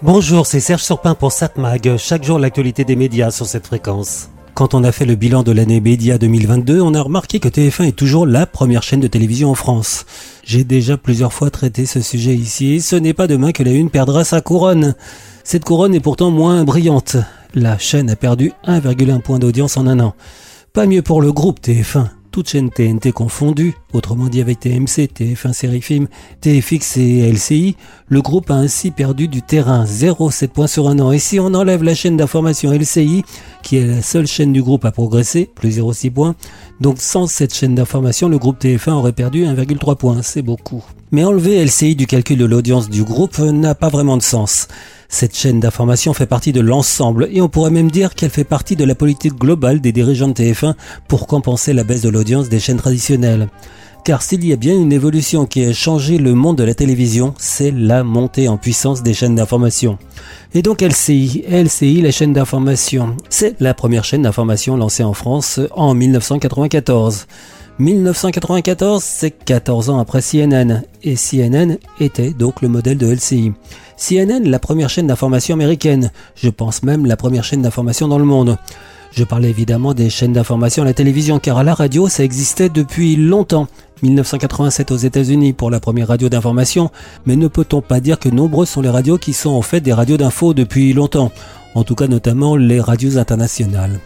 Bonjour, c'est Serge Surpin pour SatMag. Chaque jour, l'actualité des médias sur cette fréquence. Quand on a fait le bilan de l'année média 2022, on a remarqué que TF1 est toujours la première chaîne de télévision en France. J'ai déjà plusieurs fois traité ce sujet ici ce n'est pas demain que la une perdra sa couronne. Cette couronne est pourtant moins brillante. La chaîne a perdu 1,1 point d'audience en un an. Pas mieux pour le groupe TF1 toutes chaînes TNT confondues, autrement dit avec TMC, TF1 Série Film, TFX et LCI, le groupe a ainsi perdu du terrain, 0,7 points sur un an. Et si on enlève la chaîne d'information LCI, qui est la seule chaîne du groupe à progresser, plus 0,6 points, donc sans cette chaîne d'information, le groupe TF1 aurait perdu 1,3 points, c'est beaucoup. Mais enlever LCI du calcul de l'audience du groupe n'a pas vraiment de sens. Cette chaîne d'information fait partie de l'ensemble et on pourrait même dire qu'elle fait partie de la politique globale des dirigeants de TF1 pour compenser la baisse de l'audience des chaînes traditionnelles. Car s'il y a bien une évolution qui a changé le monde de la télévision, c'est la montée en puissance des chaînes d'information. Et donc LCI, LCI, la chaîne d'information, c'est la première chaîne d'information lancée en France en 1994. 1994, c'est 14 ans après CNN, et CNN était donc le modèle de LCI. CNN, la première chaîne d'information américaine, je pense même la première chaîne d'information dans le monde. Je parlais évidemment des chaînes d'information à la télévision, car à la radio, ça existait depuis longtemps. 1987 aux États-Unis pour la première radio d'information, mais ne peut-on pas dire que nombreuses sont les radios qui sont en fait des radios d'info depuis longtemps, en tout cas notamment les radios internationales.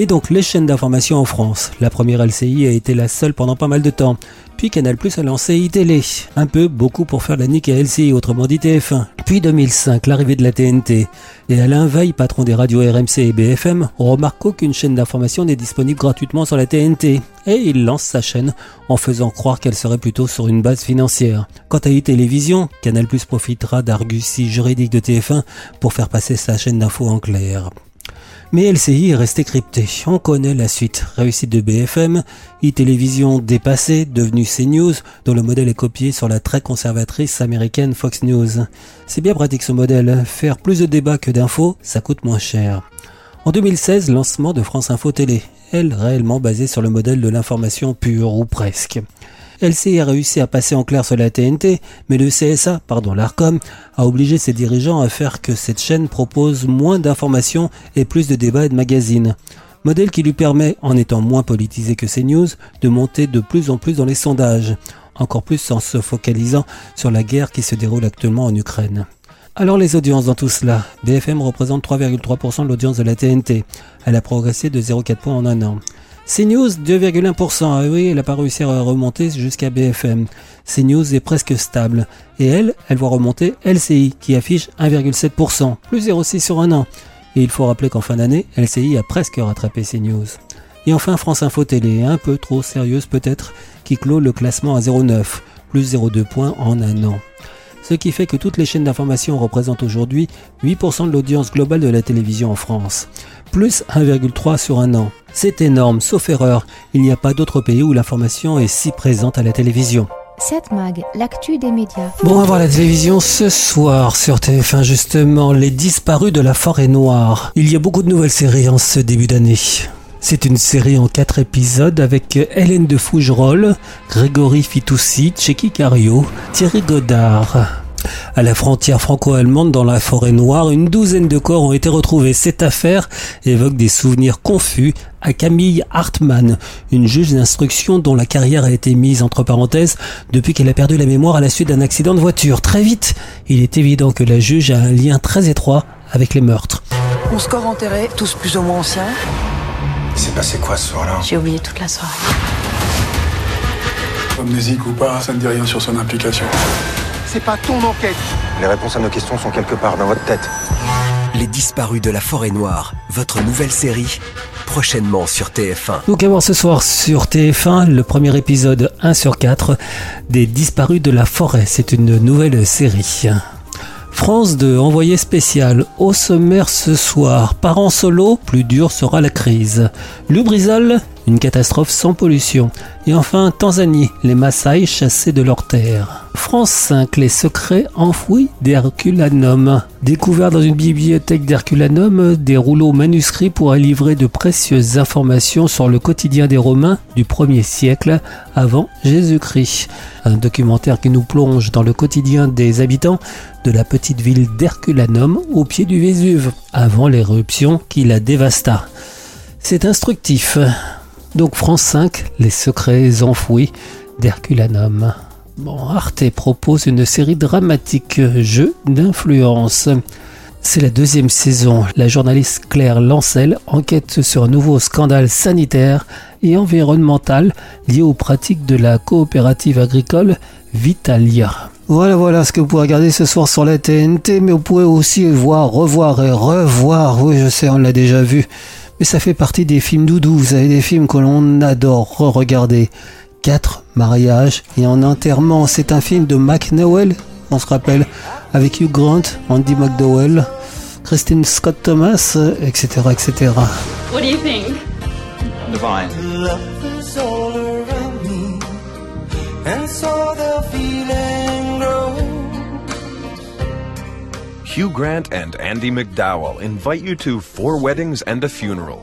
Mais donc les chaînes d'information en France. La première LCI a été la seule pendant pas mal de temps. Puis Canal Plus a lancé iTélé. Un peu, beaucoup pour faire la nique à LCI, autrement dit TF1. Puis 2005, l'arrivée de la TNT. Et Alain Veil, patron des radios RMC et BFM, remarque qu'aucune chaîne d'information n'est disponible gratuitement sur la TNT. Et il lance sa chaîne en faisant croire qu'elle serait plutôt sur une base financière. Quant à iTélévision, Canal Plus profitera d'argusies juridiques de TF1 pour faire passer sa chaîne d'infos en clair. Mais LCI est resté crypté. On connaît la suite. Réussite de BFM, e-télévision dépassée, devenue CNews, dont le modèle est copié sur la très conservatrice américaine Fox News. C'est bien pratique ce modèle. Faire plus de débats que d'infos, ça coûte moins cher. En 2016, lancement de France Info Télé, elle réellement basée sur le modèle de l'information pure ou presque. LCI a réussi à passer en clair sur la TNT, mais le CSA, pardon, l'ARCOM, a obligé ses dirigeants à faire que cette chaîne propose moins d'informations et plus de débats et de magazines. Modèle qui lui permet, en étant moins politisé que CNews, de monter de plus en plus dans les sondages, encore plus en se focalisant sur la guerre qui se déroule actuellement en Ukraine. Alors les audiences dans tout cela, BFM représente 3,3% de l'audience de la TNT. Elle a progressé de 0,4 points en un an. CNews 2,1%. Ah oui, elle n'a pas réussi à remonter jusqu'à BFM. CNews est presque stable. Et elle, elle voit remonter LCI qui affiche 1,7%, plus 0,6 sur un an. Et il faut rappeler qu'en fin d'année, LCI a presque rattrapé CNews. Et enfin France Info Télé, un peu trop sérieuse peut-être, qui clôt le classement à 0,9, plus 0,2 points en un an ce qui fait que toutes les chaînes d'information représentent aujourd'hui 8% de l'audience globale de la télévision en France, plus 1,3 sur un an. C'est énorme, sauf erreur, il n'y a pas d'autre pays où l'information est si présente à la télévision. 7 Mag, l'actu des médias. Bon, on va voir la télévision ce soir sur TF1 justement, Les disparus de la forêt noire. Il y a beaucoup de nouvelles séries en ce début d'année. C'est une série en quatre épisodes avec Hélène de Fougerolles, Grégory Fitoussi, Checky Cario, Thierry Godard. À la frontière franco-allemande, dans la forêt noire, une douzaine de corps ont été retrouvés. Cette affaire évoque des souvenirs confus à Camille Hartmann, une juge d'instruction dont la carrière a été mise entre parenthèses depuis qu'elle a perdu la mémoire à la suite d'un accident de voiture. Très vite, il est évident que la juge a un lien très étroit avec les meurtres. On se corps enterré, tous plus ou moins anciens. C'est passé quoi ce soir-là? J'ai oublié toute la soirée. Amnésique ou pas, ça ne dit rien sur son implication c'est pas ton enquête. Les réponses à nos questions sont quelque part dans votre tête. Les disparus de la forêt noire, votre nouvelle série, prochainement sur TF1. Donc à voir ce soir sur TF1, le premier épisode 1 sur 4 des disparus de la forêt. C'est une nouvelle série. France 2, envoyé spécial, au sommaire ce soir. Parents solo, plus dur sera la crise. Lubrizol, une catastrophe sans pollution. Et enfin, Tanzanie, les Maasai chassés de leur terre. France 5, les secrets enfouis d'Herculanum. Découvert dans une bibliothèque d'Herculanum, des rouleaux manuscrits pourraient livrer de précieuses informations sur le quotidien des Romains du 1er siècle avant Jésus-Christ. Un documentaire qui nous plonge dans le quotidien des habitants de la petite ville d'Herculanum au pied du Vésuve, avant l'éruption qui la dévasta. C'est instructif. Donc France 5, les secrets enfouis d'Herculanum. Bon, Arte propose une série dramatique jeu d'influence. C'est la deuxième saison. La journaliste Claire Lancel enquête sur un nouveau scandale sanitaire et environnemental lié aux pratiques de la coopérative agricole Vitalia. Voilà, voilà ce que vous pouvez regarder ce soir sur la TNT, mais vous pouvez aussi voir, revoir et revoir. Oui, je sais, on l'a déjà vu. Mais ça fait partie des films doudou. Vous avez des films que l'on adore re-regarder. Quatre mariages et un enterrement. C'est un film de McNowell, on se rappelle, avec Hugh Grant, Andy McDowell, Christine Scott Thomas, etc., etc. What do you think? Divine. Hugh Grant and Andy McDowell invite you to Four Weddings and a Funeral.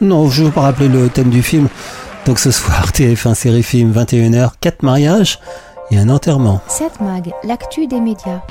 Non, je veux pas rappeler le thème du film. Donc ce soir, TF1 série film 21h, 4 mariages et un enterrement. 7 Mag, l'actu des médias.